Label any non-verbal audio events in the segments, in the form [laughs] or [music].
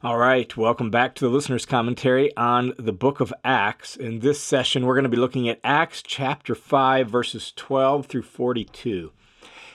All right, welcome back to the listener's commentary on the book of Acts. In this session, we're going to be looking at Acts chapter 5, verses 12 through 42.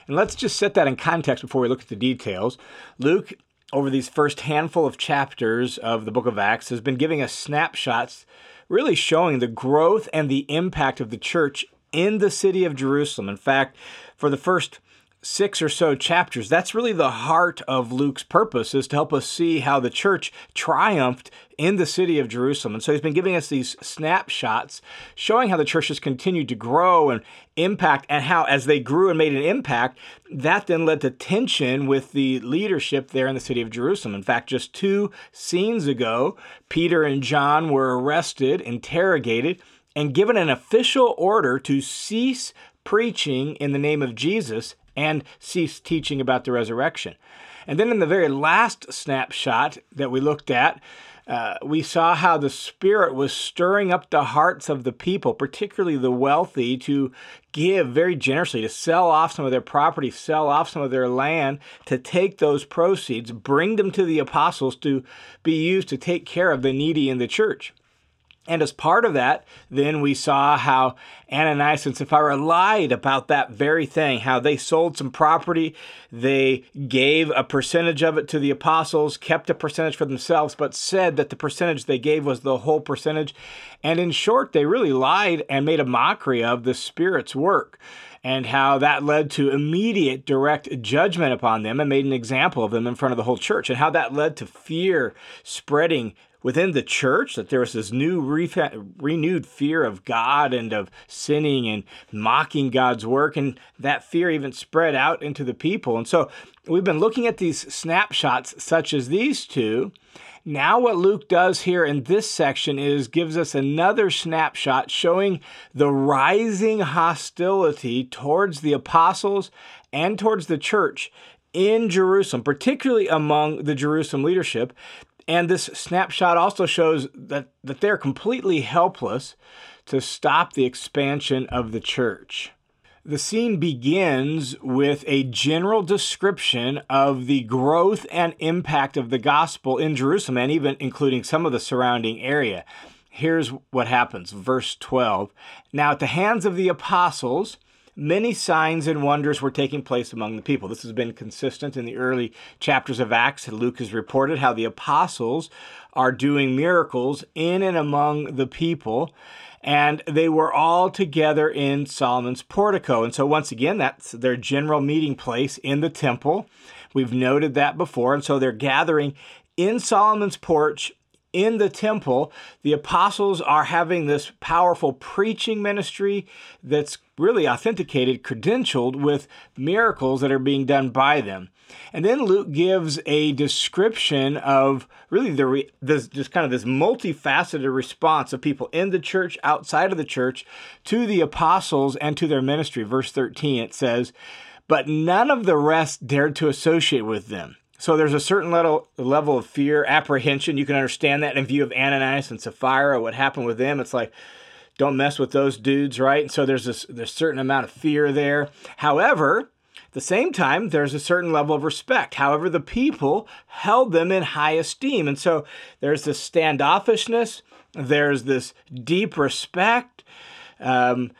And let's just set that in context before we look at the details. Luke, over these first handful of chapters of the book of Acts, has been giving us snapshots, really showing the growth and the impact of the church in the city of Jerusalem. In fact, for the first six or so chapters, that's really the heart of Luke's purpose is to help us see how the church triumphed in the city of Jerusalem. And so he's been giving us these snapshots showing how the church has continued to grow and impact and how as they grew and made an impact, that then led to tension with the leadership there in the city of Jerusalem. In fact, just two scenes ago, Peter and John were arrested, interrogated, and given an official order to cease preaching in the name of Jesus and cease teaching about the resurrection. And then in the very last snapshot that we looked at, uh, we saw how the Spirit was stirring up the hearts of the people, particularly the wealthy, to give very generously, to sell off some of their property, sell off some of their land, to take those proceeds, bring them to the apostles to be used to take care of the needy in the church. And as part of that, then we saw how Ananias and Sapphira lied about that very thing, how they sold some property, they gave a percentage of it to the apostles, kept a percentage for themselves, but said that the percentage they gave was the whole percentage. And in short, they really lied and made a mockery of the Spirit's work and how that led to immediate direct judgment upon them and made an example of them in front of the whole church, and how that led to fear spreading within the church that there was this new re- renewed fear of God and of sinning and mocking God's work and that fear even spread out into the people. And so we've been looking at these snapshots such as these two. Now what Luke does here in this section is gives us another snapshot showing the rising hostility towards the apostles and towards the church in Jerusalem, particularly among the Jerusalem leadership. And this snapshot also shows that, that they're completely helpless to stop the expansion of the church. The scene begins with a general description of the growth and impact of the gospel in Jerusalem and even including some of the surrounding area. Here's what happens, verse 12. Now, at the hands of the apostles, many signs and wonders were taking place among the people. This has been consistent in the early chapters of Acts. Luke has reported how the apostles are doing miracles in and among the people. And they were all together in Solomon's portico. And so, once again, that's their general meeting place in the temple. We've noted that before. And so, they're gathering in Solomon's porch in the temple, the apostles are having this powerful preaching ministry that's really authenticated, credentialed with miracles that are being done by them. And then Luke gives a description of really the this just kind of this multifaceted response of people in the church, outside of the church, to the apostles and to their ministry. Verse 13 it says, "But none of the rest dared to associate with them." So there's a certain level level of fear, apprehension. You can understand that in view of Ananias and Sapphira, what happened with them. It's like, don't mess with those dudes, right? And so there's this there's a certain amount of fear there. However, at the same time, there's a certain level of respect. However, the people held them in high esteem. And so there's this standoffishness, there's this deep respect, um,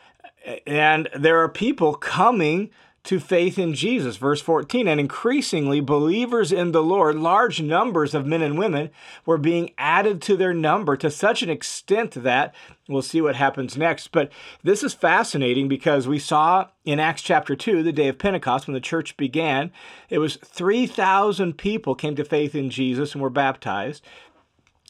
and there are people coming to faith in Jesus. Verse 14, and increasingly believers in the Lord, large numbers of men and women were being added to their number to such an extent that we'll see what happens next. But this is fascinating because we saw in Acts chapter 2, the day of Pentecost, when the church began, it was 3,000 people came to faith in Jesus and were baptized.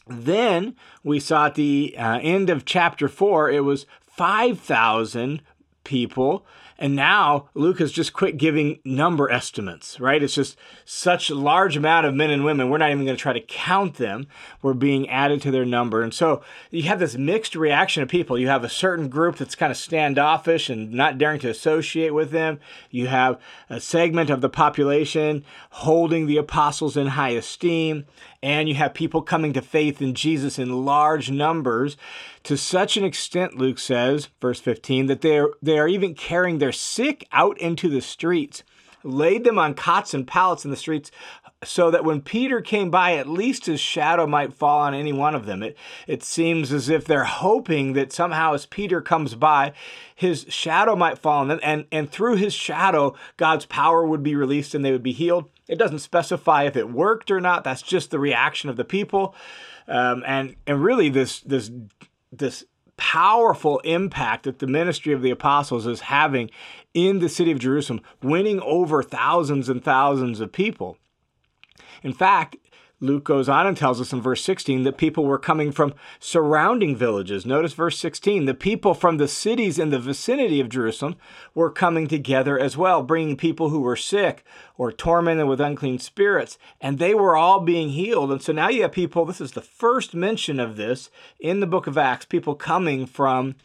Then we saw at the uh, end of chapter 4, it was 5,000 people and now Luke has just quit giving number estimates, right? It's just such a large amount of men and women. We're not even going to try to count them. We're being added to their number. And so you have this mixed reaction of people. You have a certain group that's kind of standoffish and not daring to associate with them. You have a segment of the population holding the apostles in high esteem. And you have people coming to faith in Jesus in large numbers. To such an extent, Luke says, verse 15, that they are, they are even carrying their sick out into the streets, laid them on cots and pallets in the streets, so that when Peter came by, at least his shadow might fall on any one of them. It, it seems as if they're hoping that somehow as Peter comes by, his shadow might fall on them, and, and through his shadow, God's power would be released and they would be healed. It doesn't specify if it worked or not. That's just the reaction of the people. Um, and, and really, this, this, this powerful impact that the ministry of the apostles is having in the city of Jerusalem, winning over thousands and thousands of people. In fact, Luke goes on and tells us in verse 16 that people were coming from surrounding villages. Notice verse 16 the people from the cities in the vicinity of Jerusalem were coming together as well, bringing people who were sick or tormented with unclean spirits, and they were all being healed. And so now you have people, this is the first mention of this in the book of Acts, people coming from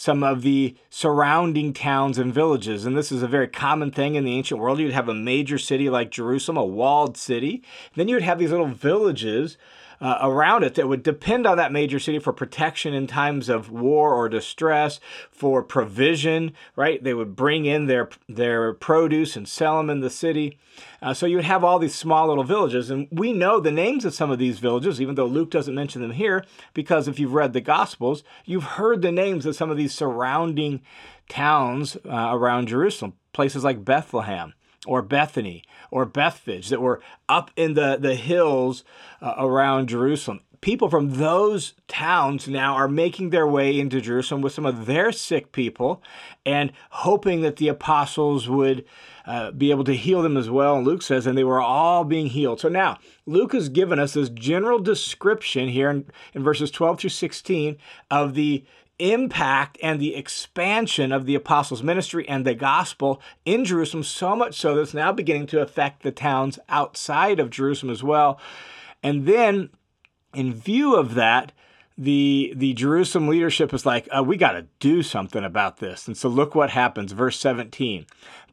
some of the surrounding towns and villages. And this is a very common thing in the ancient world. You'd have a major city like Jerusalem, a walled city. Then you'd have these little villages uh, around it that would depend on that major city for protection in times of war or distress, for provision, right? They would bring in their, their produce and sell them in the city. Uh, so you would have all these small little villages. And we know the names of some of these villages, even though Luke doesn't mention them here, because if you've read the Gospels, you've heard the names of some of these surrounding towns uh, around Jerusalem, places like Bethlehem or Bethany or Bethphage that were up in the, the hills uh, around Jerusalem. People from those towns now are making their way into Jerusalem with some of their sick people and hoping that the apostles would uh, be able to heal them as well. And Luke says, and they were all being healed. So now, Luke has given us this general description here in, in verses 12 through 16 of the impact and the expansion of the apostles' ministry and the gospel in Jerusalem, so much so that it's now beginning to affect the towns outside of Jerusalem as well. And then, in view of that, the the Jerusalem leadership is like, oh, we got to do something about this. And so look what happens, verse 17.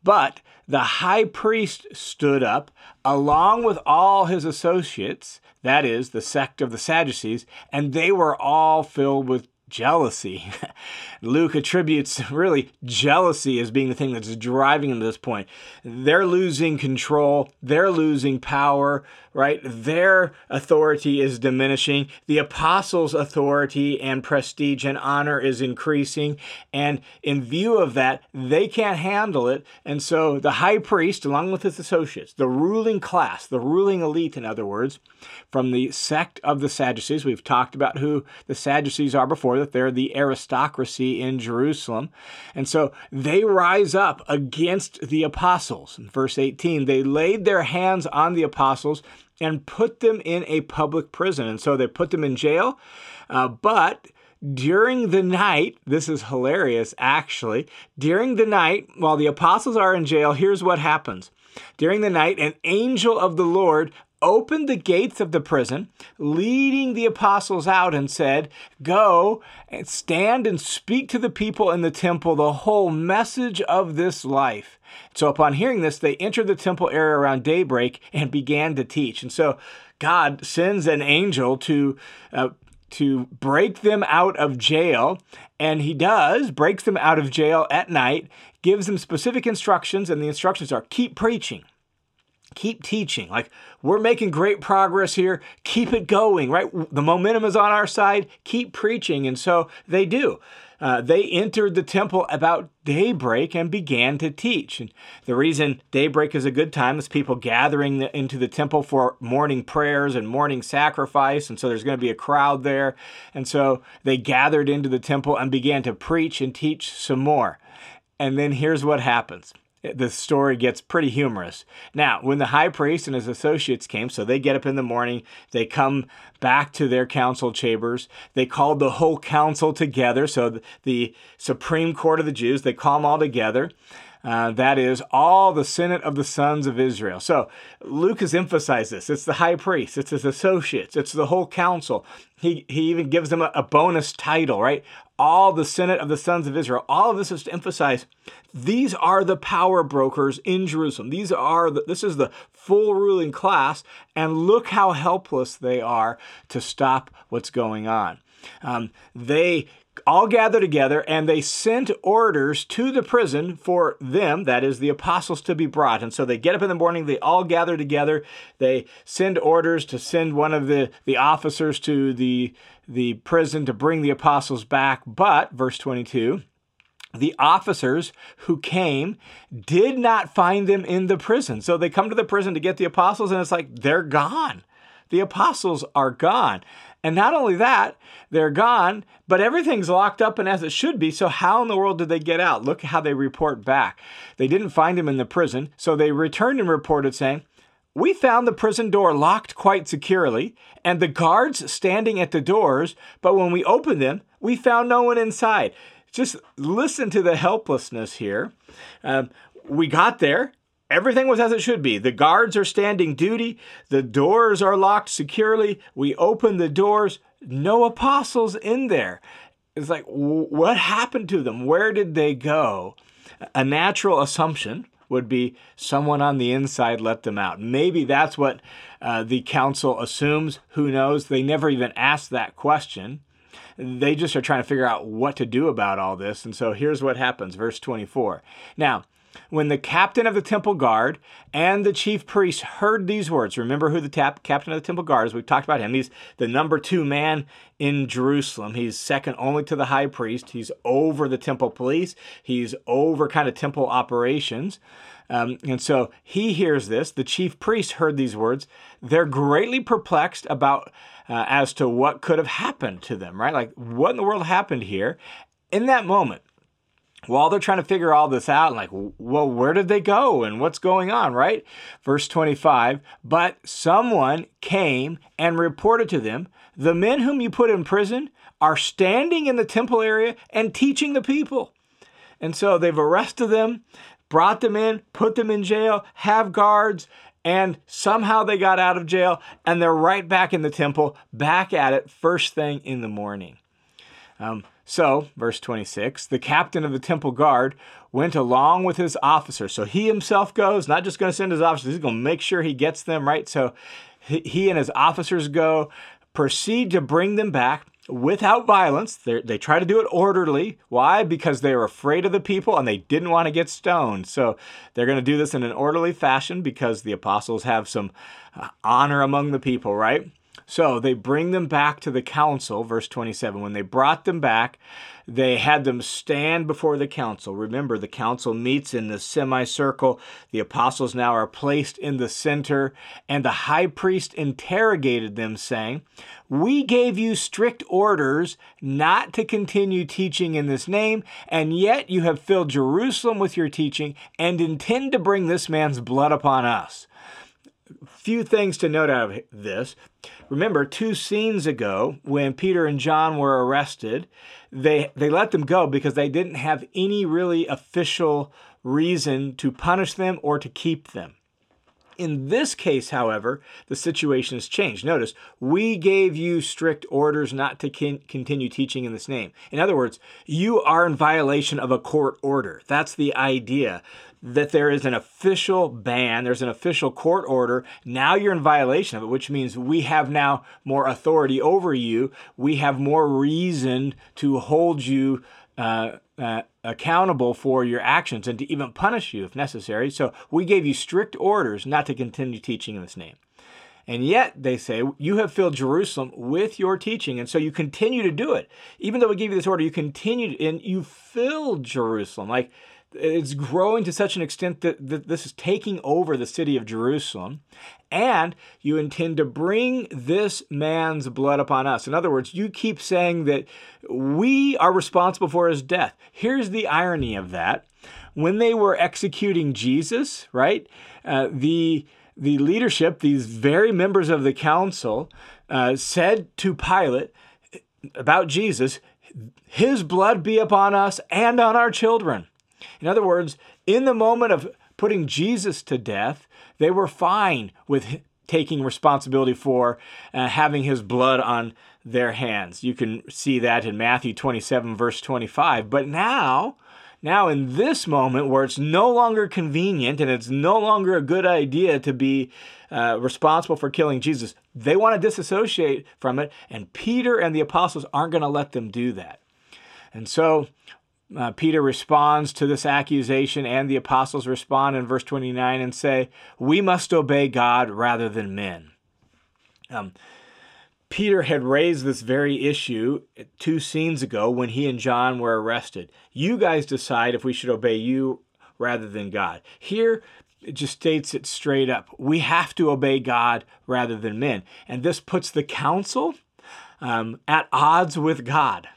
But the high priest stood up along with all his associates, that is, the sect of the Sadducees, and they were all filled with jealousy. [laughs] Luke attributes really jealousy as being the thing that's driving them to this point. They're losing control, they're losing power, right? Their authority is diminishing. The apostles' authority and prestige and honor is increasing. And in view of that, they can't handle it. And so the high priest, along with his associates, the ruling class, the ruling elite, in other words, from the sect of the Sadducees, we've talked about who the Sadducees are before, that they're the aristocracy in Jerusalem. And so they rise up against the apostles. In verse 18, they laid their hands on the apostles and put them in a public prison. And so they put them in jail. Uh, but during the night, this is hilarious actually. During the night, while the apostles are in jail, here's what happens. During the night, an angel of the Lord opened the gates of the prison, leading the apostles out, and said, Go and stand and speak to the people in the temple the whole message of this life. So, upon hearing this, they entered the temple area around daybreak and began to teach. And so, God sends an angel to uh, to break them out of jail, and he does breaks them out of jail at night, gives them specific instructions, and the instructions are keep preaching keep teaching. Like, we're making great progress here. Keep it going, right? The momentum is on our side. Keep preaching. And so they do. Uh, they entered the temple about daybreak and began to teach. And the reason daybreak is a good time is people gathering the, into the temple for morning prayers and morning sacrifice. And so there's going to be a crowd there. And so they gathered into the temple and began to preach and teach some more. And then here's what happens the story gets pretty humorous. Now, when the high priest and his associates came, so they get up in the morning, they come back to their council chambers. They called the whole council together, so the Supreme Court of the Jews, they call them all together. Uh, that is all the Senate of the sons of Israel. So Luke has emphasized this. It's the high priest, it's his associates, it's the whole council. He, he even gives them a, a bonus title, right? All the Senate of the sons of Israel. All of this is to emphasize these are the power brokers in Jerusalem. These are the, this is the full ruling class, and look how helpless they are to stop what's going on. Um, they all gather together and they sent orders to the prison for them, that is, the apostles, to be brought. And so they get up in the morning, they all gather together, they send orders to send one of the, the officers to the, the prison to bring the apostles back. But, verse 22, the officers who came did not find them in the prison. So they come to the prison to get the apostles, and it's like they're gone. The apostles are gone. And not only that, they're gone, but everything's locked up and as it should be. So, how in the world did they get out? Look how they report back. They didn't find him in the prison, so they returned and reported saying, we found the prison door locked quite securely and the guards standing at the doors, but when we opened them, we found no one inside. Just listen to the helplessness here. Um, we got there, Everything was as it should be. The guards are standing duty. The doors are locked securely. We open the doors. No apostles in there. It's like, what happened to them? Where did they go? A natural assumption would be someone on the inside let them out. Maybe that's what uh, the council assumes. Who knows? They never even asked that question. They just are trying to figure out what to do about all this. And so here's what happens, verse 24. Now, when the captain of the temple guard and the chief priest heard these words, remember who the tap, captain of the temple guard is? We've talked about him. He's the number two man in Jerusalem. He's second only to the high priest. He's over the temple police, he's over kind of temple operations. Um, and so he hears this. The chief priest heard these words. They're greatly perplexed about uh, as to what could have happened to them, right? Like, what in the world happened here? In that moment, while they're trying to figure all this out, like, well, where did they go and what's going on, right? Verse 25, but someone came and reported to them, the men whom you put in prison are standing in the temple area and teaching the people. And so they've arrested them, brought them in, put them in jail, have guards, and somehow they got out of jail and they're right back in the temple, back at it first thing in the morning. Um, so, verse 26, the captain of the temple guard went along with his officers. So he himself goes, not just going to send his officers, he's going to make sure he gets them, right? So he and his officers go, proceed to bring them back without violence. They're, they try to do it orderly. Why? Because they were afraid of the people and they didn't want to get stoned. So they're going to do this in an orderly fashion because the apostles have some uh, honor among the people, right? So they bring them back to the council, verse 27. When they brought them back, they had them stand before the council. Remember, the council meets in the semicircle. The apostles now are placed in the center, and the high priest interrogated them, saying, We gave you strict orders not to continue teaching in this name, and yet you have filled Jerusalem with your teaching and intend to bring this man's blood upon us few things to note out of this. Remember, two scenes ago, when Peter and John were arrested, they, they let them go because they didn't have any really official reason to punish them or to keep them. In this case, however, the situation has changed. Notice, we gave you strict orders not to con- continue teaching in this name. In other words, you are in violation of a court order. That's the idea that there is an official ban, there's an official court order. Now you're in violation of it, which means we have now more authority over you. We have more reason to hold you uh, uh, accountable for your actions and to even punish you if necessary. So we gave you strict orders not to continue teaching in this name. And yet, they say, you have filled Jerusalem with your teaching. And so you continue to do it. Even though we gave you this order, you continued and you filled Jerusalem. Like, it's growing to such an extent that, that this is taking over the city of Jerusalem, and you intend to bring this man's blood upon us. In other words, you keep saying that we are responsible for his death. Here's the irony of that. When they were executing Jesus, right, uh, the the leadership, these very members of the council, uh, said to Pilate about Jesus, His blood be upon us and on our children. In other words, in the moment of putting Jesus to death, they were fine with taking responsibility for uh, having his blood on their hands. You can see that in Matthew 27, verse 25. But now, now in this moment where it's no longer convenient and it's no longer a good idea to be uh, responsible for killing Jesus, they want to disassociate from it, and Peter and the apostles aren't going to let them do that. And so uh, Peter responds to this accusation, and the apostles respond in verse 29 and say, We must obey God rather than men. Um, Peter had raised this very issue two scenes ago when he and John were arrested. You guys decide if we should obey you rather than God. Here, it just states it straight up. We have to obey God rather than men. And this puts the council um, at odds with God.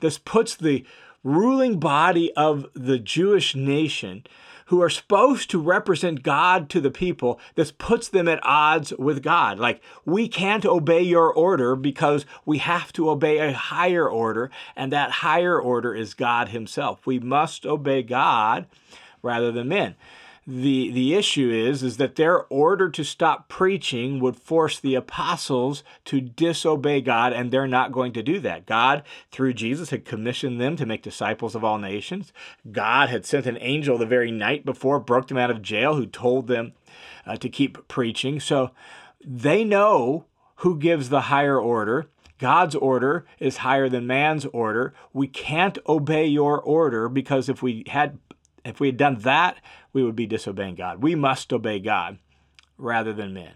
This puts the ruling body of the Jewish nation who are supposed to represent God to the people, this puts them at odds with God. Like, we can't obey your order because we have to obey a higher order, and that higher order is God Himself. We must obey God rather than men the the issue is is that their order to stop preaching would force the apostles to disobey God and they're not going to do that. God through Jesus had commissioned them to make disciples of all nations. God had sent an angel the very night before broke them out of jail who told them uh, to keep preaching. So they know who gives the higher order. God's order is higher than man's order. We can't obey your order because if we had if we had done that, we would be disobeying God. We must obey God rather than men.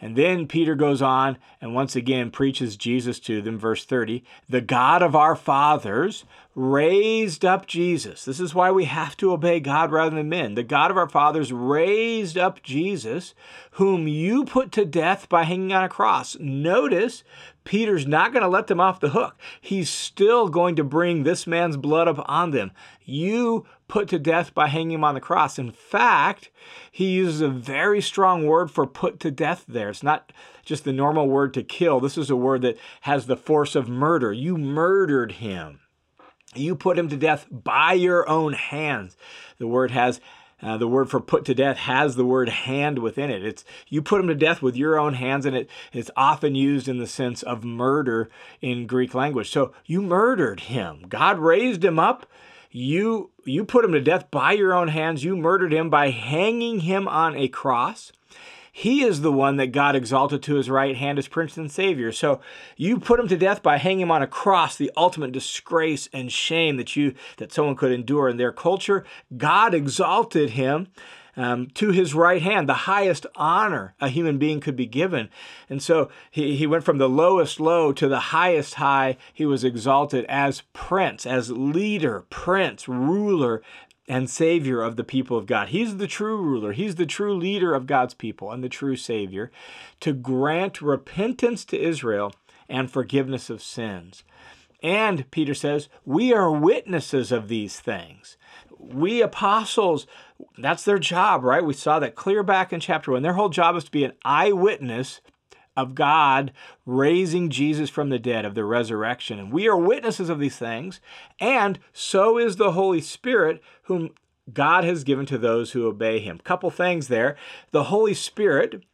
And then Peter goes on and once again preaches Jesus to them. Verse 30 The God of our fathers raised up Jesus. This is why we have to obey God rather than men. The God of our fathers raised up Jesus, whom you put to death by hanging on a cross. Notice Peter's not going to let them off the hook. He's still going to bring this man's blood up on them. You put to death by hanging him on the cross. In fact, he uses a very strong word for put to death there. It's not just the normal word to kill. This is a word that has the force of murder. You murdered him. You put him to death by your own hands. The word has uh, the word for put to death has the word hand within it. It's you put him to death with your own hands, and it's often used in the sense of murder in Greek language. So you murdered him. God raised him up. You you put him to death by your own hands. You murdered him by hanging him on a cross. He is the one that God exalted to his right hand as Prince and Savior. So you put him to death by hanging him on a cross, the ultimate disgrace and shame that you that someone could endure in their culture. God exalted him. Um, to his right hand, the highest honor a human being could be given. And so he, he went from the lowest low to the highest high. He was exalted as prince, as leader, prince, ruler, and Savior of the people of God. He's the true ruler, He's the true leader of God's people and the true Savior to grant repentance to Israel and forgiveness of sins. And Peter says, we are witnesses of these things. We apostles, that's their job, right? We saw that clear back in chapter one. Their whole job is to be an eyewitness of God raising Jesus from the dead, of the resurrection. And we are witnesses of these things, and so is the Holy Spirit, whom God has given to those who obey him. Couple things there. The Holy Spirit.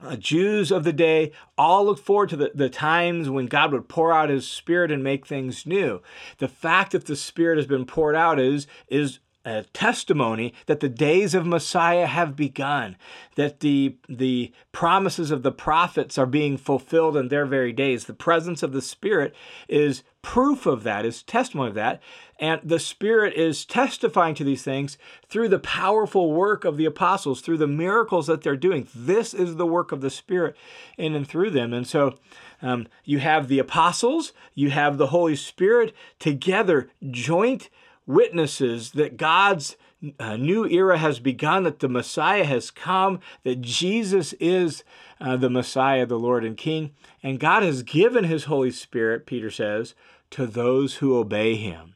Uh, Jews of the day all looked forward to the, the times when God would pour out his spirit and make things new. The fact that the spirit has been poured out is, is a testimony that the days of Messiah have begun, that the, the promises of the prophets are being fulfilled in their very days. The presence of the Spirit is proof of that, is testimony of that. And the Spirit is testifying to these things through the powerful work of the apostles, through the miracles that they're doing. This is the work of the Spirit in and through them. And so um, you have the apostles, you have the Holy Spirit together, joint witnesses that God's uh, new era has begun, that the Messiah has come, that Jesus is uh, the Messiah, the Lord and King. And God has given his Holy Spirit, Peter says, to those who obey him.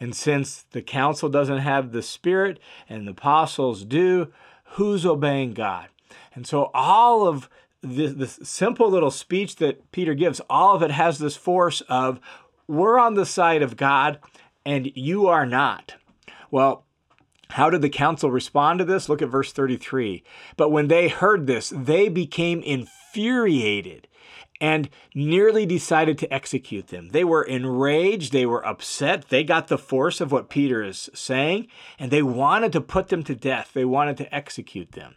And since the council doesn't have the Spirit and the apostles do, who's obeying God? And so all of this, this simple little speech that Peter gives, all of it has this force of we're on the side of God and you are not. Well, how did the council respond to this? Look at verse 33. But when they heard this, they became infuriated and nearly decided to execute them. They were enraged, they were upset, they got the force of what Peter is saying, and they wanted to put them to death. They wanted to execute them.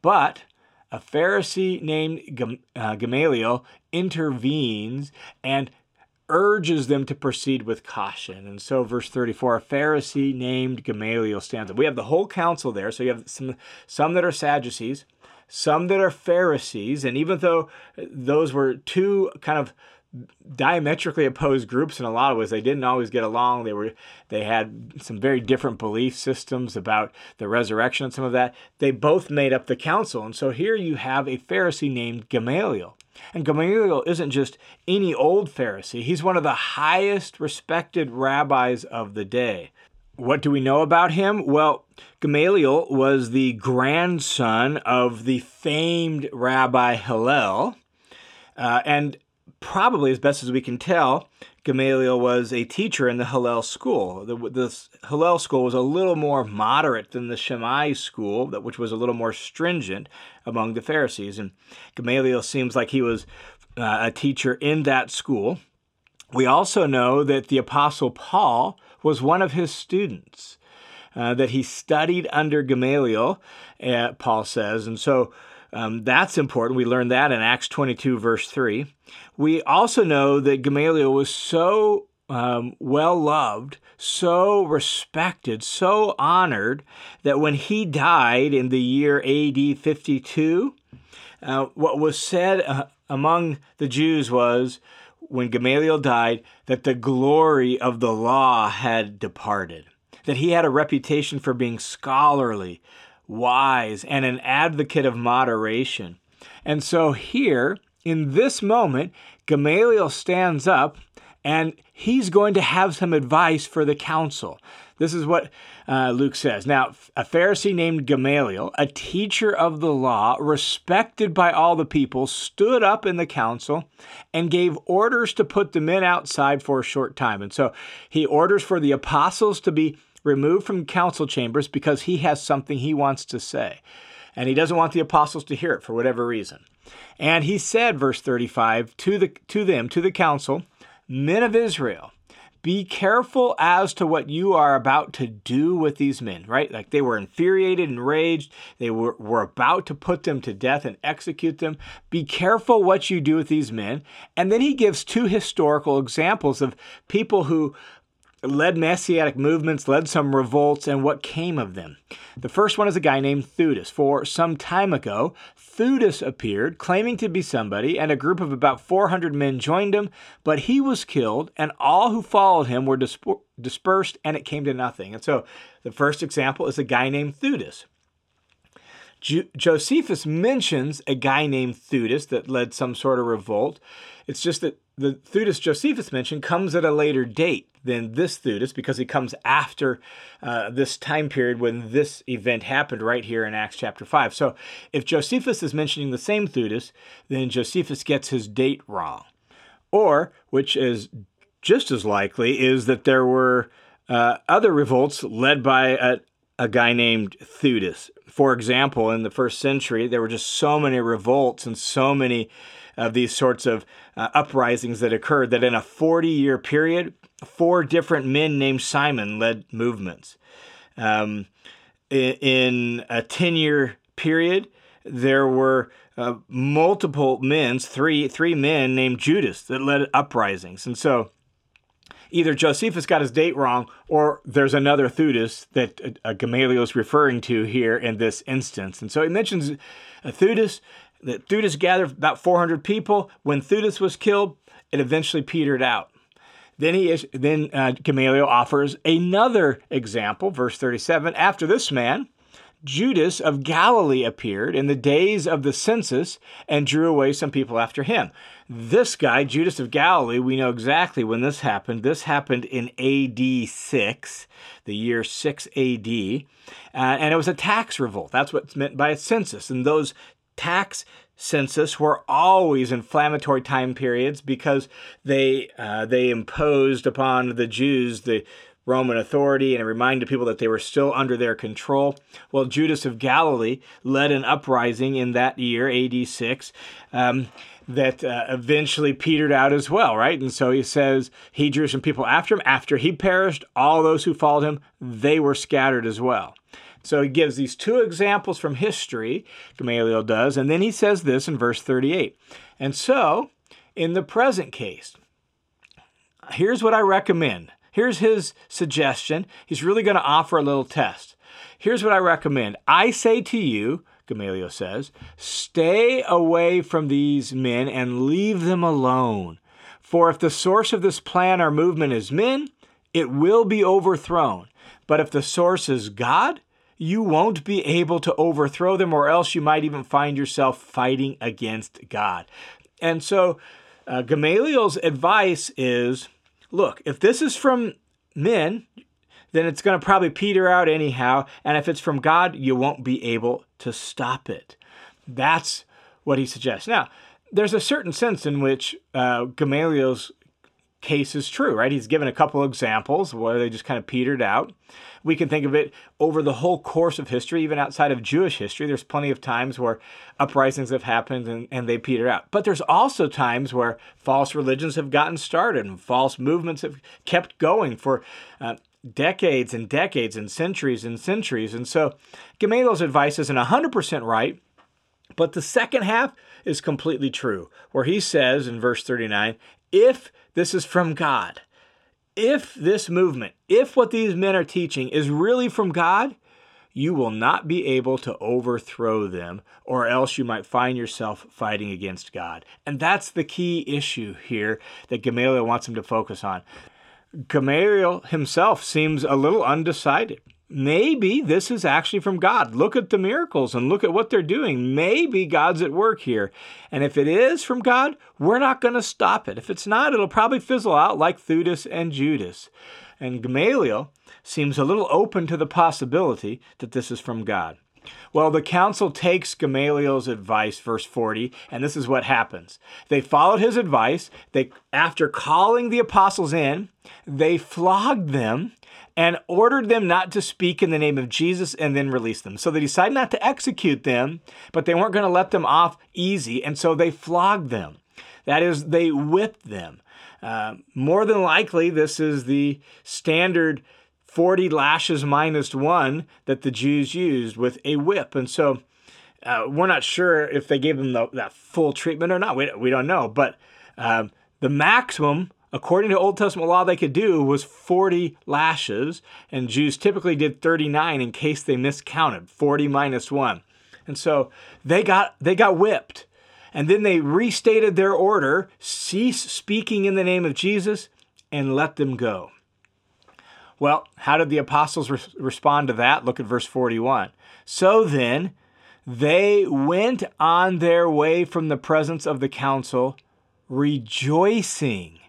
But a Pharisee named uh, Gamaliel intervenes and urges them to proceed with caution. And so, verse 34, a Pharisee named Gamaliel stands up. We have the whole council there. So you have some, some that are Sadducees, some that are Pharisees. And even though those were two kind of diametrically opposed groups in a lot of ways. They didn't always get along. They were they had some very different belief systems about the resurrection and some of that. They both made up the council. And so here you have a Pharisee named Gamaliel. And Gamaliel isn't just any old Pharisee. He's one of the highest respected rabbis of the day. What do we know about him? Well, Gamaliel was the grandson of the famed Rabbi Hillel. Uh, and probably, as best as we can tell, Gamaliel was a teacher in the Hillel school. The, the Hillel school was a little more moderate than the Shammai school, which was a little more stringent among the Pharisees. And Gamaliel seems like he was uh, a teacher in that school. We also know that the Apostle Paul was one of his students, uh, that he studied under Gamaliel, uh, Paul says. And so um, that's important. We learned that in Acts 22, verse 3. We also know that Gamaliel was so um, well loved, so respected, so honored that when he died in the year AD 52, uh, what was said uh, among the Jews was when Gamaliel died that the glory of the law had departed, that he had a reputation for being scholarly, wise, and an advocate of moderation. And so here, in this moment, Gamaliel stands up and he's going to have some advice for the council. This is what uh, Luke says. Now, a Pharisee named Gamaliel, a teacher of the law, respected by all the people, stood up in the council and gave orders to put the men outside for a short time. And so he orders for the apostles to be removed from council chambers because he has something he wants to say. And he doesn't want the apostles to hear it for whatever reason. And he said, verse 35, to, the, to them, to the council, men of Israel, be careful as to what you are about to do with these men, right? Like they were infuriated, enraged. They were, were about to put them to death and execute them. Be careful what you do with these men. And then he gives two historical examples of people who led messianic movements, led some revolts, and what came of them. The first one is a guy named Theudas. For some time ago, Theudas appeared, claiming to be somebody, and a group of about 400 men joined him, but he was killed, and all who followed him were dispersed, and it came to nothing. And so the first example is a guy named Theudas. Josephus mentions a guy named Theudas that led some sort of revolt. It's just that the Theudas Josephus mentioned comes at a later date than this Theudas because he comes after uh, this time period when this event happened right here in Acts chapter 5. So if Josephus is mentioning the same Theudas, then Josephus gets his date wrong. Or, which is just as likely, is that there were uh, other revolts led by a, a guy named Theudas. For example, in the first century, there were just so many revolts and so many of these sorts of uh, uprisings that occurred that in a 40 year period, four different men named Simon led movements. Um, in a 10 year period, there were uh, multiple men, three, three men named Judas that led uprisings. And so either Josephus got his date wrong or there's another Theudas that uh, Gamaliel is referring to here in this instance. And so he mentions uh, Theudas, that Theudas gathered about 400 people. When Theudas was killed, it eventually petered out. Then he is, then uh, Gamaliel offers another example, verse 37. After this man, Judas of Galilee appeared in the days of the census and drew away some people after him. This guy, Judas of Galilee, we know exactly when this happened. This happened in AD 6, the year 6 AD, uh, and it was a tax revolt. That's what's meant by a census. And those tax census were always inflammatory time periods because they uh, they imposed upon the Jews the Roman authority and reminded people that they were still under their control. Well, Judas of Galilee led an uprising in that year, AD 6. Um, that uh, eventually petered out as well, right? And so he says he drew some people after him. After he perished, all those who followed him, they were scattered as well. So he gives these two examples from history, Gamaliel does, and then he says this in verse 38. And so, in the present case, here's what I recommend. Here's his suggestion. He's really going to offer a little test. Here's what I recommend. I say to you, Gamaliel says, stay away from these men and leave them alone. For if the source of this plan or movement is men, it will be overthrown. But if the source is God, you won't be able to overthrow them, or else you might even find yourself fighting against God. And so, uh, Gamaliel's advice is look, if this is from men, then it's going to probably peter out anyhow. And if it's from God, you won't be able to stop it. That's what he suggests. Now, there's a certain sense in which uh, Gamaliel's case is true, right? He's given a couple examples where they just kind of petered out. We can think of it over the whole course of history, even outside of Jewish history. There's plenty of times where uprisings have happened and, and they petered out. But there's also times where false religions have gotten started and false movements have kept going for uh, decades and decades and centuries and centuries. And so Gamaliel's advice isn't 100% right, but the second half is completely true, where he says in verse 39 if this is from God, if this movement, if what these men are teaching is really from God, you will not be able to overthrow them, or else you might find yourself fighting against God. And that's the key issue here that Gamaliel wants him to focus on. Gamaliel himself seems a little undecided. Maybe this is actually from God. Look at the miracles and look at what they're doing. Maybe God's at work here. And if it is from God, we're not going to stop it. If it's not, it'll probably fizzle out like Theudas and Judas. And Gamaliel seems a little open to the possibility that this is from God. Well, the council takes Gamaliel's advice, verse 40, and this is what happens. They followed his advice. They, after calling the apostles in, they flogged them and ordered them not to speak in the name of Jesus and then released them. So they decided not to execute them, but they weren't going to let them off easy, and so they flogged them. That is, they whipped them. Uh, more than likely, this is the standard 40 lashes minus one that the Jews used with a whip. And so uh, we're not sure if they gave them the, that full treatment or not. We, we don't know. But uh, the maximum, according to Old Testament law, they could do was 40 lashes. And Jews typically did 39 in case they miscounted 40 minus one. And so they got, they got whipped. And then they restated their order cease speaking in the name of Jesus and let them go. Well, how did the apostles re- respond to that? Look at verse 41. So then, they went on their way from the presence of the council, rejoicing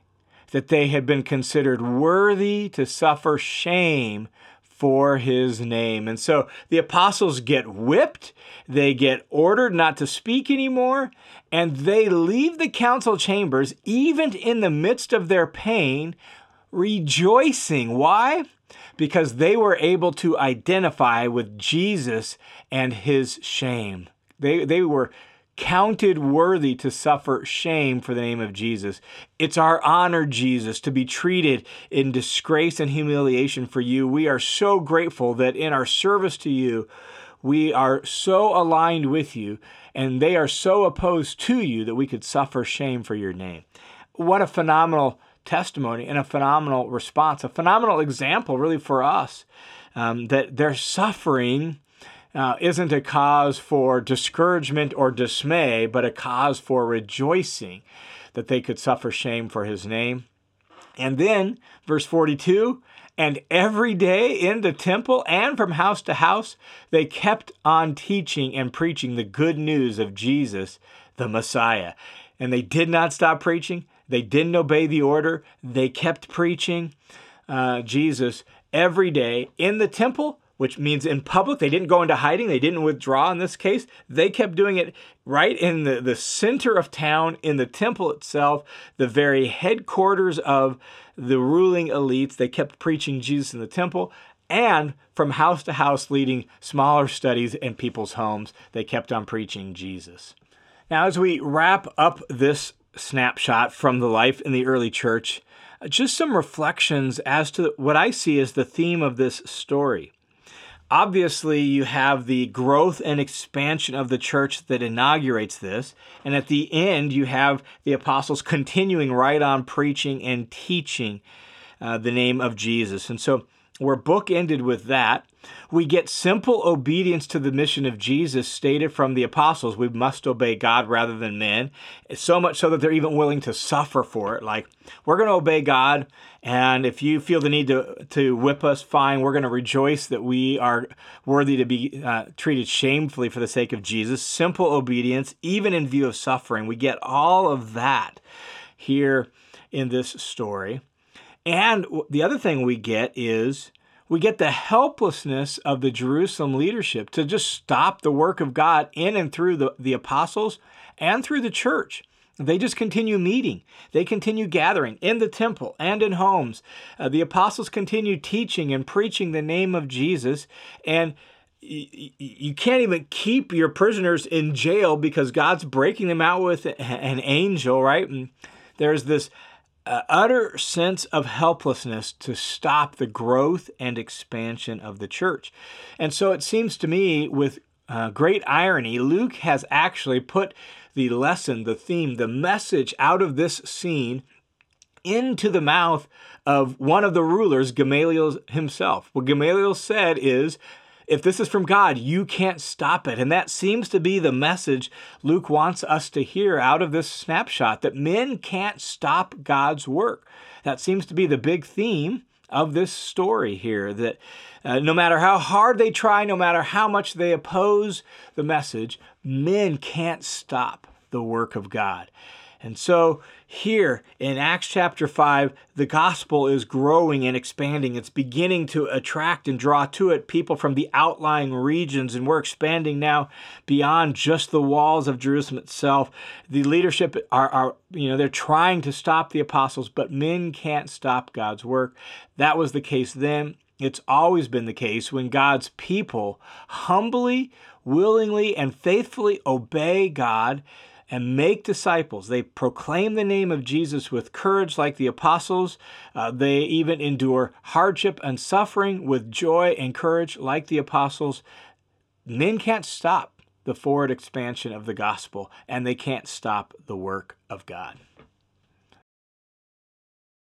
that they had been considered worthy to suffer shame for his name. And so the apostles get whipped, they get ordered not to speak anymore, and they leave the council chambers, even in the midst of their pain, rejoicing. Why? Because they were able to identify with Jesus and his shame. They, they were counted worthy to suffer shame for the name of Jesus. It's our honor, Jesus, to be treated in disgrace and humiliation for you. We are so grateful that in our service to you, we are so aligned with you, and they are so opposed to you that we could suffer shame for your name. What a phenomenal testimony and a phenomenal response, a phenomenal example, really, for us um, that their suffering. Uh, isn't a cause for discouragement or dismay, but a cause for rejoicing that they could suffer shame for his name. And then, verse 42 and every day in the temple and from house to house, they kept on teaching and preaching the good news of Jesus, the Messiah. And they did not stop preaching. They didn't obey the order. They kept preaching uh, Jesus every day in the temple which means in public. They didn't go into hiding, they didn't withdraw in this case. They kept doing it right in the, the center of town, in the temple itself, the very headquarters of the ruling elites. They kept preaching Jesus in the temple. And from house to house, leading smaller studies in people's homes, they kept on preaching Jesus. Now, as we wrap up this snapshot from the life in the early church, just some reflections as to what I see as the theme of this story. Obviously, you have the growth and expansion of the church that inaugurates this. And at the end, you have the apostles continuing right on preaching and teaching uh, the name of Jesus. And so we're bookended with that. We get simple obedience to the mission of Jesus stated from the apostles. We must obey God rather than men. So much so that they're even willing to suffer for it. Like, we're going to obey God, and if you feel the need to, to whip us, fine. We're going to rejoice that we are worthy to be uh, treated shamefully for the sake of Jesus. Simple obedience, even in view of suffering. We get all of that here in this story. And the other thing we get is we get the helplessness of the Jerusalem leadership to just stop the work of God in and through the, the apostles and through the church. They just continue meeting. They continue gathering in the temple and in homes. Uh, the apostles continue teaching and preaching the name of Jesus. And you can't even keep your prisoners in jail because God's breaking them out with an angel, right? And there's this utter sense of helplessness to stop the growth and expansion of the church. And so it seems to me, with uh, great irony, Luke has actually put the lesson, the theme, the message out of this scene into the mouth of one of the rulers, Gamaliel himself. What Gamaliel said is, if this is from God, you can't stop it. And that seems to be the message Luke wants us to hear out of this snapshot that men can't stop God's work. That seems to be the big theme of this story here that uh, no matter how hard they try, no matter how much they oppose the message, men can't stop the work of God. And so here in Acts chapter 5, the gospel is growing and expanding. It's beginning to attract and draw to it people from the outlying regions, and we're expanding now beyond just the walls of Jerusalem itself. The leadership are, are you know, they're trying to stop the apostles, but men can't stop God's work. That was the case then. It's always been the case when God's people humbly, willingly, and faithfully obey God and make disciples. They proclaim the name of Jesus with courage, like the apostles. Uh, they even endure hardship and suffering with joy and courage, like the apostles. Men can't stop the forward expansion of the gospel, and they can't stop the work of God.